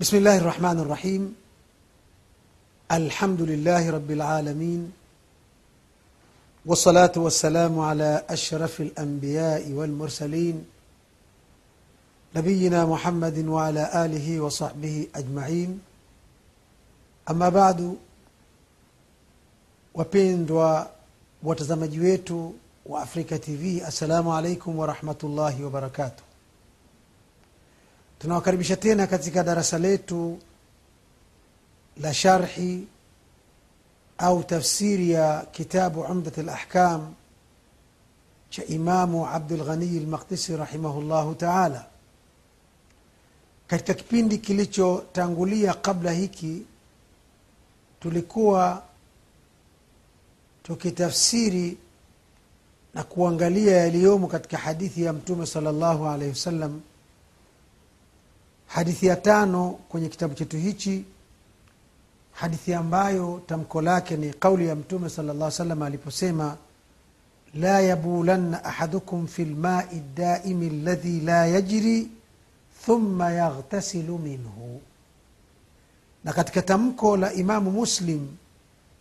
بسم الله الرحمن الرحيم. الحمد لله رب العالمين. والصلاة والسلام على أشرف الأنبياء والمرسلين نبينا محمد وعلى آله وصحبه أجمعين. أما بعد wapendwa watazamaji wetu wa afrika tv assalamu alaikum warahmatullahi wabarakatuh tunawakaribisha tena katika darasa letu la sharhi au tafsiri ya kitabu umdat lahkam cha imamu abdulghaniyi lmaqdisi rahimahullahu taala. Katika kipindi kilichotangulia kabla hiki tulikuwa tukitafsiri na kuangalia yaliyomo katika hadithi ya mtume sala llahu alaihi wasallam hadithi ya tano kwenye kitabu chetu hichi hadithi ambayo tamko lake ni kauli ya mtume sala llah salam aliposema la yabulanna ahadukum fi lmai daimi ladhi la yajri thumma yaghtasilu minhu. Na katika tamko la imamu muslim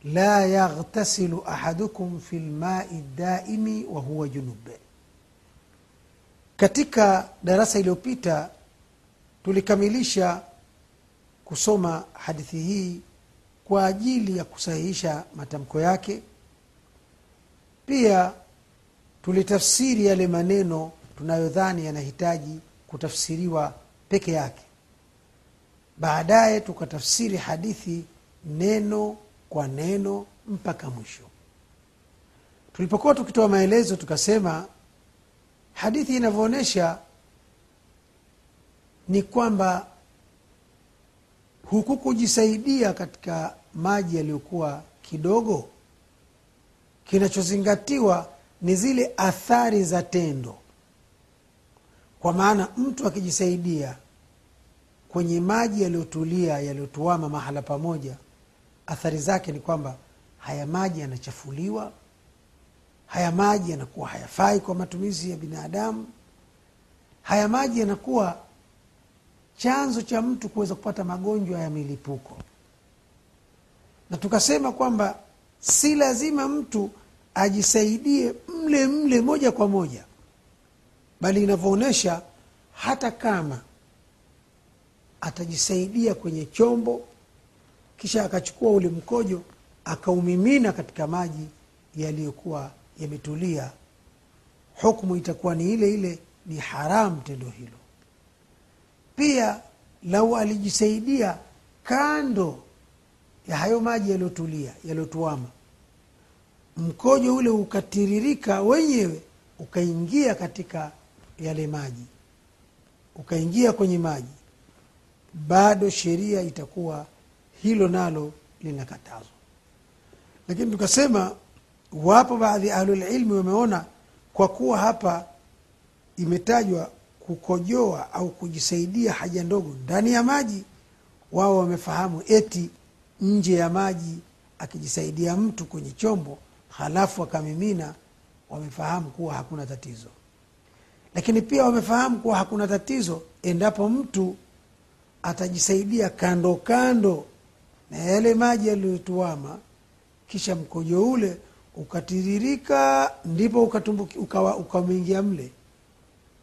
la yaghtasilu ahadukum fi lmai daimi wahuwa junub. Katika darasa iliyopita tulikamilisha kusoma hadithi hii kwa ajili ya kusahihisha matamko yake. Pia tulitafsiri yale maneno tunayodhani yanahitaji kutafsiriwa peke yake. Baadaye tukatafsiri hadithi neno kwa neno mpaka mwisho. Tulipokuwa tukitoa maelezo tukasema hadithi inavyoonyesha ni kwamba huku kujisaidia katika maji yaliyokuwa kidogo. Kinachozingatiwa ni zile athari za tendo. Kwa maana mtu akijisaidia kwenye maji yaliyotulia yaliyotuama mahala pamoja athari zake ni kwamba haya maji yanachafuliwa haya maji yanakuwa hayafai kwa matumizi ya binadamu haya maji yanakuwa chanzo cha mtu kuweza kupata magonjwa ya milipuko. Na tukasema kwamba si lazima mtu ajisaidie mle mle moja kwa moja bali inavyoonyesha hata kama atajisaidia kwenye chombo kisha akachukua ule mkojo akaumimina katika maji yaliyokuwa yametulia hukmu itakuwa ni ile ile ni haramu tendo hilo pia lau alijisaidia kando ya hayo maji yaliyotulia yaliyotuama. Mkojo ule ukatiririka wenyewe ukaingia katika yale maji ukaingia kwenye maji. Bado sheria itakuwa hilo nalo linakatazwa. Lakini tukasema wapo baadhi ya ahlulilmi wameona kwa kuwa hapa imetajwa kukojoa au kujisaidia haja ndogo ndani ya maji wao wamefahamu eti nje ya maji akijisaidia mtu kwenye chombo halafu akamimina wamefahamu kuwa hakuna tatizo. Lakini pia wamefahamu kuwa hakuna tatizo endapo mtu atajisaidia kando kando na yale maji yaliyotuama kisha mkojo ule ukatiririka ndipo ukameingia mle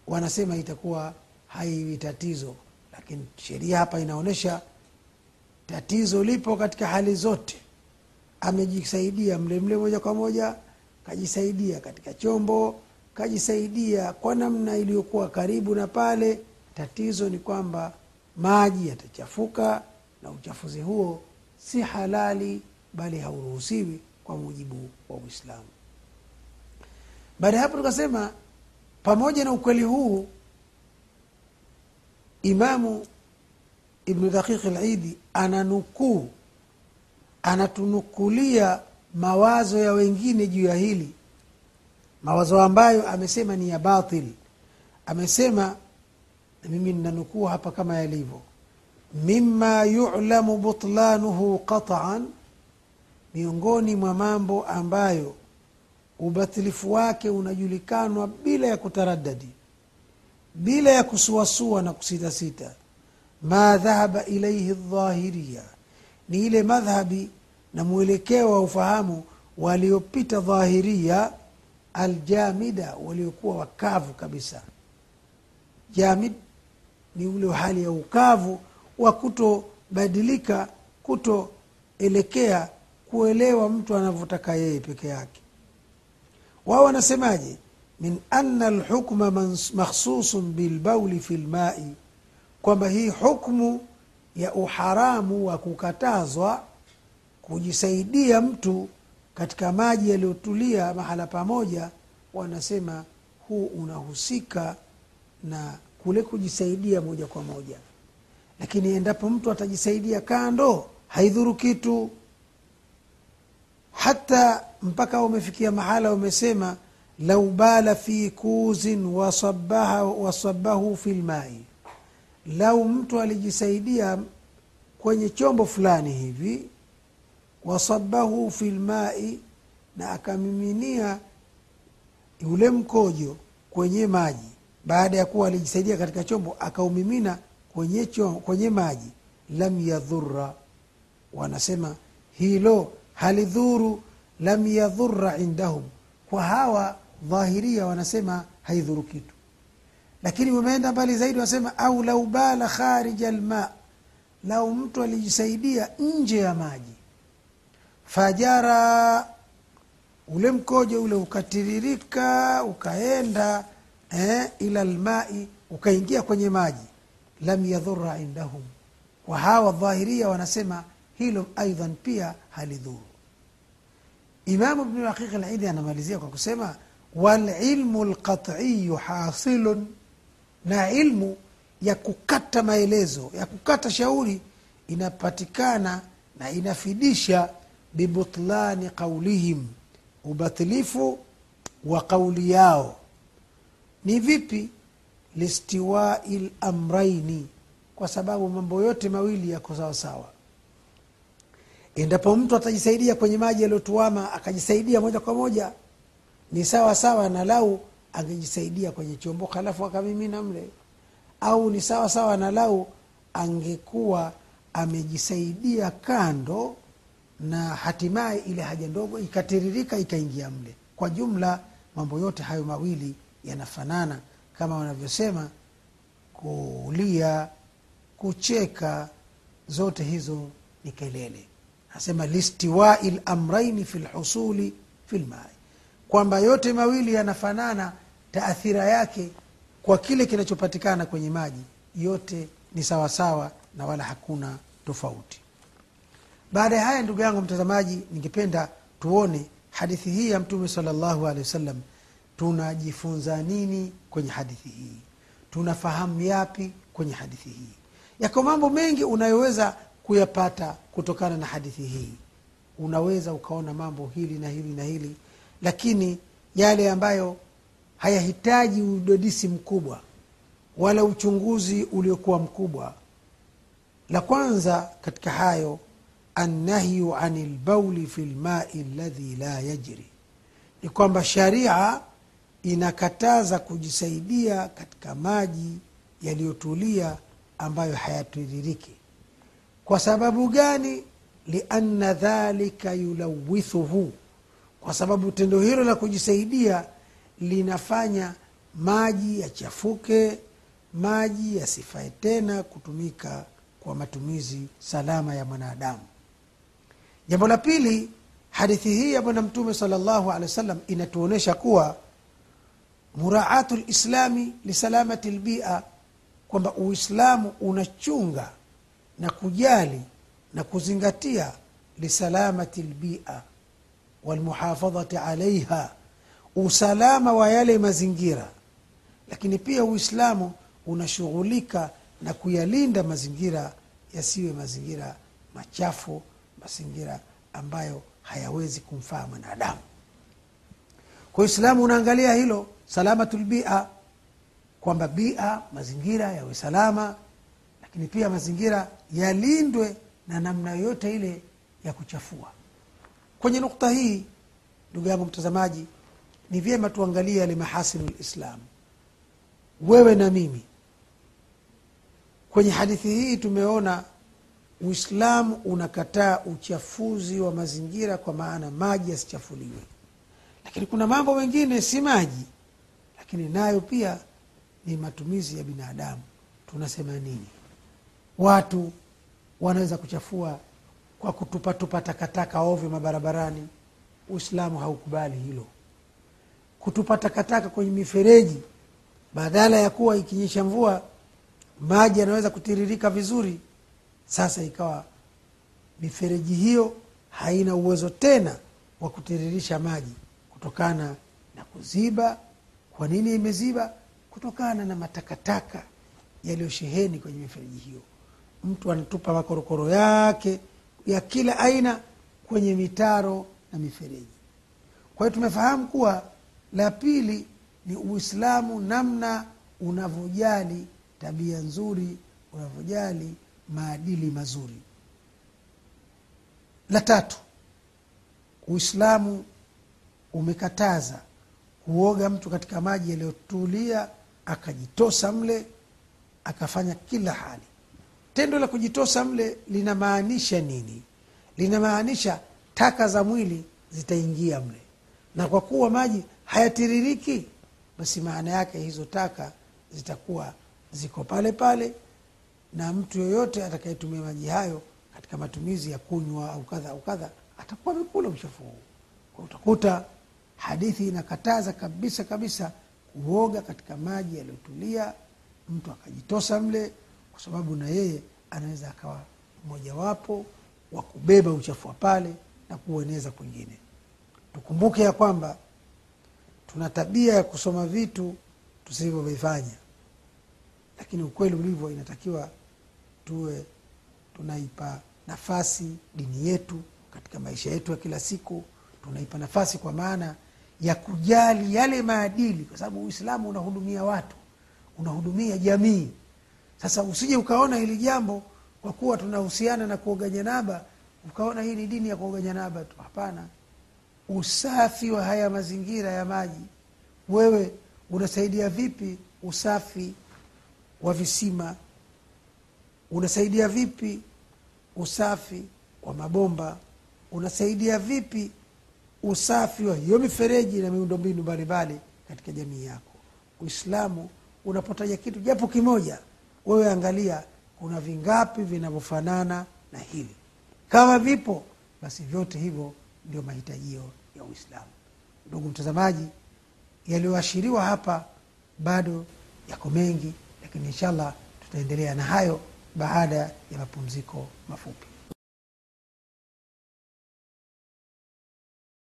wanasema itakuwa haiwi tatizo lakini sheria hapa inaonyesha tatizo lipo katika hali zote. Amejisaidia mle mle moja kwa moja kajisaidia katika chombo kajisaidia kwa namna iliyokuwa karibu na pale. Tatizo ni kwamba maji yatachafuka na uchafuzi huo si halali bali hauruhusiwi kwa mujibu wa uislamu. Baada ya hapo tukasema pamoja na ukweli huu imamu ibnu daqiqi lidi ananukuu anatunukulia mawazo ya wengine juu ya hili. Mawazo ambayo amesema ni ya batil. Amesema mimi ninanukuu hapa kama yalivyo mima yulamu butlanuhu qataan miongoni mwa mambo ambayo ubatilifu wake unajulikanwa bila ya kutaradadi bila ya kusuasua na kusitasita. Ma dhahaba ilaihi dhahiriya ni ile madhhabi na mwelekeo wa ufahamu waliopita dhahiria aljamida waliokuwa wakavu kabisa. Jamid ni ule hali ya ukavu wa kutobadilika kutoelekea kuelewa mtu anavyotaka yeye peke yake wao wanasemaje? Min anna lhukma makhsusun bilbauli fi lmai kwamba hii hukmu ya uharamu wa kukatazwa kujisaidia mtu katika maji yaliyotulia mahala pamoja wanasema huu unahusika na kule kujisaidia moja kwa moja. Lakini endapo mtu atajisaidia kando haidhuru kitu hata mpaka umefikia mahala umesema lau bala fi kuzin wasabahu, fi lmai lau mtu alijisaidia kwenye chombo fulani hivi wasabahu fi lmai na akamiminia yule mkojo kwenye maji. Baada ya kuwa alijisaidia katika chombo akaumimina kwenye, kwenye maji. Lam yadhura wanasema hilo halidhuru lam yadhura indahum. Kwa hawa dhahiria wanasema haidhuru kitu. Lakini wameenda mbali zaidi wanasema au lau bala kharija lma lau mtu alijisaidia nje ya maji. Fajara ule mkojo ule ukatiririka ukaenda eh, ila lmai ukaingia kwenye maji. Lam yadhura indahum. Kwa hawa dhahiria wanasema hilo aidan pia halidhuru. Imamu bnu haqiq lidi anamalizia kwa kusema walilmu lqatiyu hasilun na ilmu ya kukata maelezo ya kukata shauri inapatikana na inafidisha bibutlani qaulihim ubatilifu wa qauli yao. Ni vipi? Listiwai lamraini kwa sababu mambo yote mawili yako sawasawa endapo mtu atajisaidia kwenye maji yaliyotuama akajisaidia moja kwa moja ni sawa sawa na lau angejisaidia kwenye chombo halafu akamimina mle. Au ni sawa sawa na lau angekuwa amejisaidia kando na hatimaye ile haja ndogo ikatiririka ikaingia mle. Kwa jumla mambo yote hayo mawili yanafanana kama wanavyosema kulia kucheka zote hizo ni kelele nasema listiwai lamraini fi lhusuli fi lmai kwamba yote mawili yanafanana taathira yake kwa kile kinachopatikana kwenye maji yote ni sawasawa na wala hakuna tofauti. Baada ya haya ndugu yangu mtazamaji ningependa tuone hadithi hii ya mtume salllahu alehi wasallam. Tunajifunza nini kwenye hadithi hii? Tunafahamu yapi kwenye hadithi hii? Yako mambo mengi unayoweza kuyapata kutokana na hadithi hii. Unaweza ukaona mambo hili na hili na hili lakini yale ambayo hayahitaji udadisi mkubwa wala uchunguzi uliokuwa mkubwa la kwanza katika hayo annahyu ani lbauli fi lmai ladhi la yajri. Ni kwamba sharia inakataza kujisaidia katika maji yaliyotulia ambayo hayatiririki kwa sababu gani? Lianna dhalika yulawithuhu. Kwa sababu tendo hilo la kujisaidia linafanya maji yachafuke maji yasifae tena kutumika kwa matumizi salama ya mwanadamu. Jambo la pili hadithi hii ya bwana mtume salllahu alehi wa sallam inatuonyesha kuwa muraatu lislami lisalamati lbia kwamba uislamu unachunga na kujali na kuzingatia lisalamati lbia walmuhafadhati alaiha usalama wa yale mazingira. Lakini pia uislamu unashughulika na kuyalinda mazingira yasiwe mazingira machafu mazingira ambayo hayawezi kumfaa mwanadamu. Kwa uislamu unaangalia hilo salamatulbia kwamba bia mazingira yawe salama lakini pia mazingira yalindwe na namna yoyote ile ya kuchafua. Kwenye nukta hii ndugu yangu mtazamaji ni vyema tuangalie yale mahasinu lislam wewe na mimi. Kwenye hadithi hii tumeona uislamu unakataa uchafuzi wa mazingira kwa maana maji yasichafuliwe. Lakini kuna mambo mengine si maji lakini nayo pia ni matumizi ya binadamu. Tunasema nini watu wanaweza kuchafua kwa kutupatupa takataka ovyo mabarabarani. Uislamu haukubali hilo. Kutupa takataka kwenye mifereji badala ya kuwa ikinyesha mvua maji yanaweza kutiririka vizuri. Sasa ikawa mifereji hiyo haina uwezo tena wa kutiririsha maji kutokana na kuziba. Kwa nini imeziba? Kutokana na matakataka yaliyosheheni kwenye mifereji hiyo mtu anatupa makorokoro yake ya kila aina kwenye mitaro na mifereji. Kwa hiyo tumefahamu kuwa la pili ni uislamu namna unavyojali tabia nzuri unavyojali maadili mazuri. La tatu uislamu umekataza kuoga mtu katika maji yaliyotulia akajitosa mle akafanya kila hali tendo la kujitosa mle linamaanisha nini? Linamaanisha taka za mwili zitaingia mle. Na kwa kuwa maji hayatiririki basi maana yake hizo taka zitakuwa ziko pale pale na mtu yoyote atakayetumia maji hayo katika matumizi ya kunywa au kadha au kadha atakuwa amekula uchafu huu. Utakuta hadithi inakataza kabisa kabisa kuoga katika maji yaliyotulia mtu akajitosa mle kwa sababu na yeye anaweza akawa mmojawapo wa kubeba uchafu wa pale na kuueneza kwingine. Tukumbuke ya kwamba tuna tabia ya kusoma vitu tusivyovifanya. Lakini ukweli ulivyo inatakiwa tuwe tunaipa nafasi dini yetu katika maisha yetu ya kila siku. Tunaipa nafasi kwa maana ya kujali yale maadili kwa sababu uislamu unahudumia watu unahudumia jamii sasa usije ukaona hili jambo kwa kuwa tunahusiana na kuoga janaba ukaona hii ni dini ya kuoga janaba tu. Hapana. Usafi wa haya mazingira ya maji. Wewe unasaidia vipi usafi wa visima? Unasaidia vipi usafi wa mabomba? Unasaidia vipi usafi wa hiyo mifereji na miundombinu mbalimbali katika jamii yako? Uislamu unapotaja kitu japo kimoja wewe angalia kuna vingapi vinavyofanana na hili kama vipo basi vyote hivyo ndio mahitajio ya uislamu. Ndugu mtazamaji yaliyoashiriwa hapa bado yako mengi lakini inshallah tutaendelea na hayo baada ya mapumziko mafupi